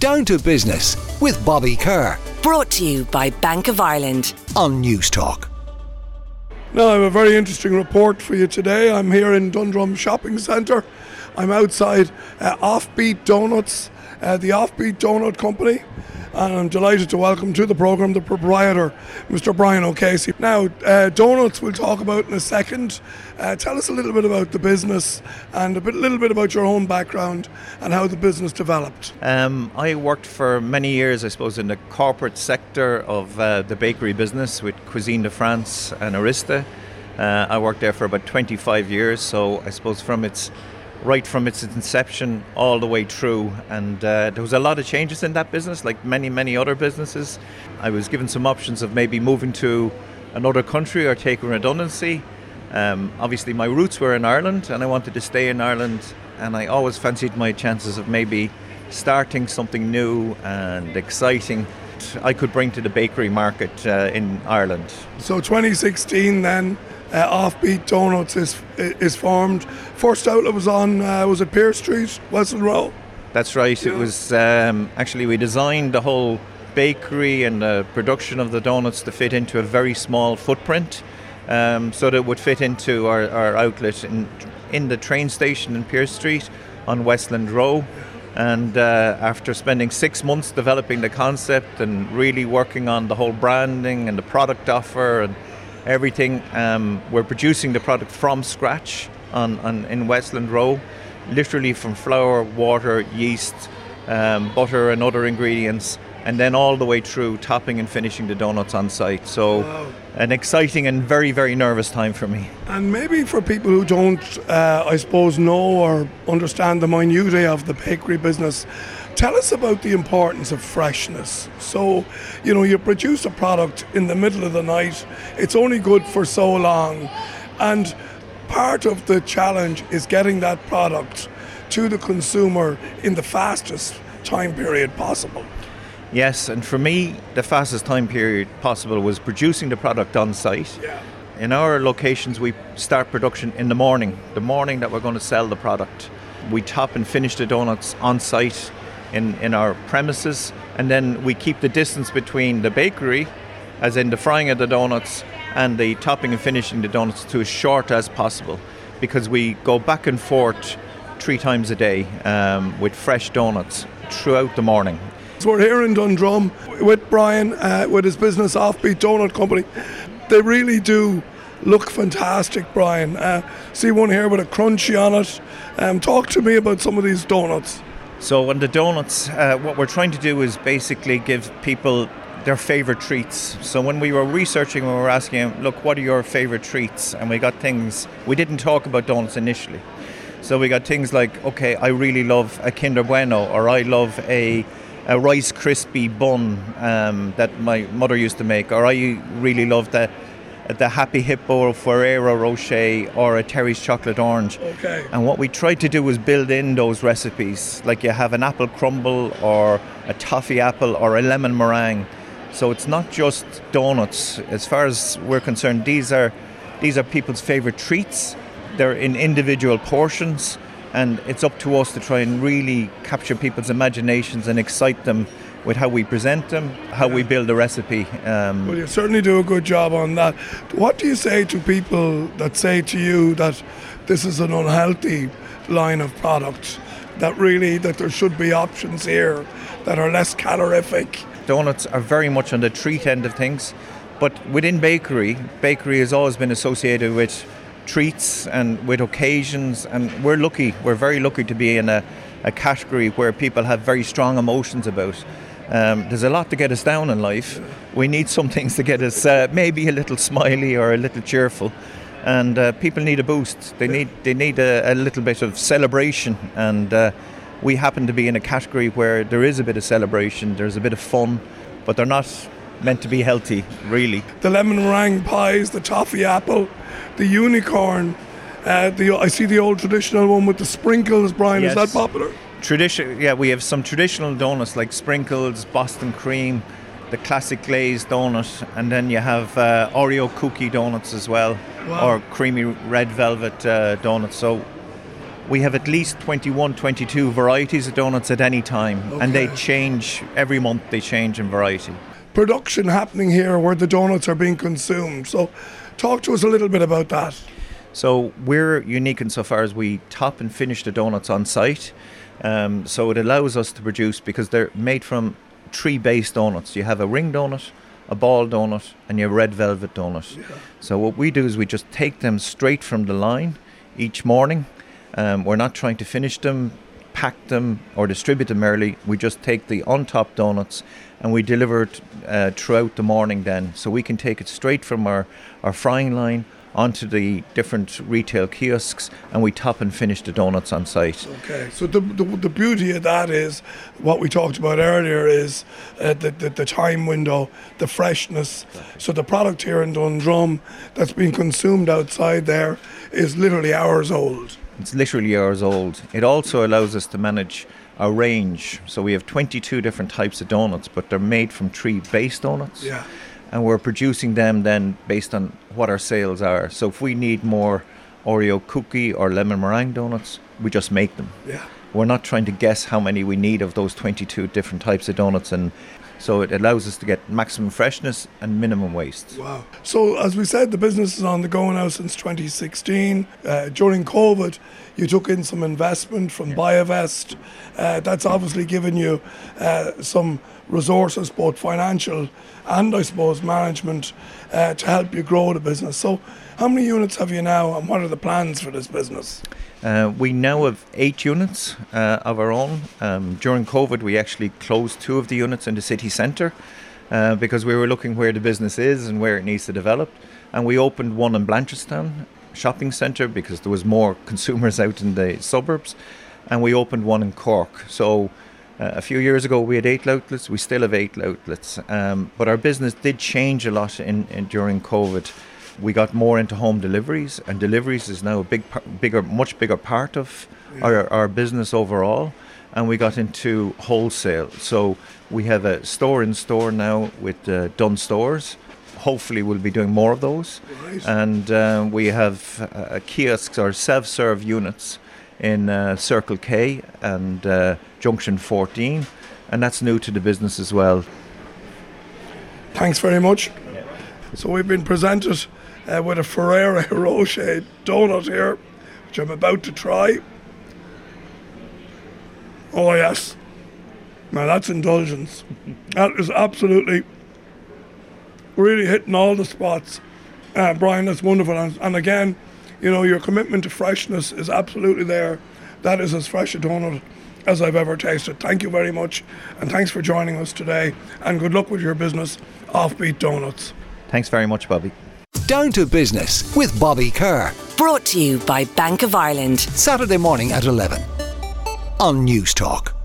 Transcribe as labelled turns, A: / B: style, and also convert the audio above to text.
A: Down to Business with Bobby Kerr
B: Brought to you by Bank of Ireland.
A: on Newstalk.
C: Now, I have a very interesting report for you today. I'm here in Dundrum Shopping Centre. I'm outside uh, Offbeat Donuts, uh, the Offbeat Donut Company, and I'm delighted to welcome to the programme the proprietor, Mr. Brian O'Casey. Now, uh, donuts we'll talk about in a second. Uh, tell us a little bit about the business and a bit, little bit about your own background and how the business developed.
D: Um, I worked for many years, I suppose, in the corporate sector of uh, the bakery business with Cuisine de France and Aryzta. Uh, I worked there for about 25 years, so I suppose from its right from its inception all the way through, and uh, there was a lot of changes in that business, like many many other businesses. I was given some options of maybe moving to another country or taking redundancy. Um, obviously, my roots were in Ireland, and I wanted to stay in Ireland. And I always fancied my chances of maybe starting something new and exciting. I could bring to the bakery market uh, in Ireland.
C: So 2016 then, uh, Offbeat Donuts is is formed. First outlet was on, uh, was it Pearse Street, Westland Row?
D: That's right. It was um, actually we designed the whole bakery and the production of the donuts to fit into a very small footprint, um, so that it would fit into our, our outlet in in the train station in Pearse Street on Westland Row. And uh, after spending six months developing the concept and really working on the whole branding and the product offer and everything, um, we're producing the product from scratch on, on in Westland Row, literally from flour, water, yeast, um, butter, and other ingredients, and then all the way through topping and finishing the donuts on site. So,
C: Wow.
D: an exciting and very, very nervous time for me.
C: And maybe for people who don't, uh, I suppose, know or understand the minutiae of the bakery business, tell us about the importance of freshness. So, you know, you produce a product in the middle of the night, it's only good for so long. And part of the challenge is getting that product to the consumer in the fastest time period possible.
D: Yes, and for me, the fastest time period possible was producing the product on site.
C: Yeah.
D: In our locations, we start production in the morning, the morning that we're going to sell the product. We top and finish the donuts on site in, in our premises, and then we keep the distance between the bakery, as in the frying of the donuts, and the topping and finishing the donuts to as short as possible because we go back and forth three times a day um, with fresh donuts throughout the morning.
C: So we're here in Dundrum with Brian, uh, with his business Offbeat Donut Company. They really do look fantastic, Brian. Uh, see one here with a crunchy on it. Um, talk to me about some of these donuts.
D: So on the donuts, uh, what we're trying to do is basically give people their favorite treats. So when we were researching, we were asking, them, look, what are your favorite treats? And we got things. We didn't talk about donuts initially. So we got things like, okay, I really love a Kinder Bueno, or I love a, a Rice Krispie bun um, that my mother used to make, or I really love the the Happy Hippo or Ferrero Rocher, or a Terry's Chocolate Orange.
C: Okay.
D: And what we tried to do was build in those recipes, like you have an apple crumble or a toffee apple or a lemon meringue. So it's not just donuts. As far as we're concerned, these are these are people's favorite treats. They're in individual portions, and it's up to us to try and really capture people's imaginations and excite them with how we present them, how we build a recipe. Um,
C: Well, you certainly do a good job on that. What do you say to people that say to you that this is an unhealthy line of products? That really that there should be options here that are less calorific.
D: donuts are very much on the treat end of things, but within bakery, bakery has always been associated with treats and with occasions, and we're lucky, we're very lucky to be in a, a category where people have very strong emotions about. Um, there's a lot to get us down in life. We need some things to get us uh, maybe a little smiley or a little cheerful. And uh, people need a boost. They need they need a, a little bit of celebration, and uh, we happen to be in a category where there is a bit of celebration, there's a bit of fun, but they're not meant to be healthy, really.
C: The lemon meringue pies, the toffee apple, the unicorn. Uh, the I see the old traditional one with the sprinkles. Brian, is that popular?
D: Tradition, yeah, we have some traditional donuts like sprinkles, Boston cream, the classic glazed donut, and then you have uh, Oreo cookie donuts as well,
C: Wow.
D: or creamy red velvet uh, donuts. So We have at least 21, 22 varieties of donuts at any time, and they change every month. They change in variety.
C: Production happening here where the donuts are being consumed. So, talk to us a little bit about that.
D: So we're unique insofar as we top and finish the donuts on site. Um, so it allows us to produce because they're made from three base donuts. You have a ring donut, a ball donut, and your red velvet donut. So what we do is we just take them straight from the line each morning. Um, we're not trying to finish them, pack them, or distribute them early. We just take the on top donuts and we deliver it uh, throughout the morning then. So we can take it straight from our, our frying line onto the different retail kiosks and we top and finish the donuts on site.
C: Okay, so the, the, the beauty of that is what we talked about earlier is uh, the, the, the time window, the freshness. So the product here in Dundrum that's being consumed outside there is literally hours old.
D: It's literally hours old. It also allows us to manage our range. So we have 22 different types of donuts, but they're made from three base donuts.
C: Yeah.
D: And we're producing them then based on what our sales are. So if we need more Oreo cookie or lemon meringue donuts, we just make them.
C: Yeah.
D: We're not trying to guess how many we need of those 22 different types of donuts and so it allows us to get maximum freshness and minimum waste.
C: Wow. So, as we said, the business is on the go now since 2016. Uh, during COVID, you took in some investment from Biovest. Uh, that's obviously given you uh, some resources, both financial and, I suppose, management, uh, to help you grow the business. So, how many units have you now, and what are the plans for this business?
D: Uh, we now have eight units uh, of our own. Um, during COVID, we actually closed two of the units in the city centre uh, because we were looking where the business is and where it needs to develop. And we opened one in Blanchardstown shopping centre because there was more consumers out in the suburbs. And we opened one in Cork. So uh, a few years ago, we had eight outlets. We still have eight outlets. Um, but our business did change a lot in, in during COVID we got more into home deliveries, and deliveries is now a big, bigger, much bigger part of our, our business overall. And we got into wholesale, so we have a store in store now with uh, Dunnes Stores. Hopefully, we'll be doing more of those.
C: Right.
D: And uh, we have uh, kiosks or self-serve units in uh, Circle K and uh, Junction 14, and that's new to the business as well.
C: Thanks very much. So, we've been presented uh, with a Ferrero Rocher donut here, which I'm about to try. Oh, yes. Now, that's indulgence. that is absolutely really hitting all the spots. Uh, Brian, that's wonderful. And, and again, you know, your commitment to freshness is absolutely there. That is as fresh a donut as I've ever tasted. Thank you very much. And thanks for joining us today. And good luck with your business, Offbeat Donuts.
D: Thanks very much, Bobby.
A: Down to business with Bobby Kerr.
B: Brought to you by Bank of Ireland.
A: Saturday morning at 11 on Newstalk.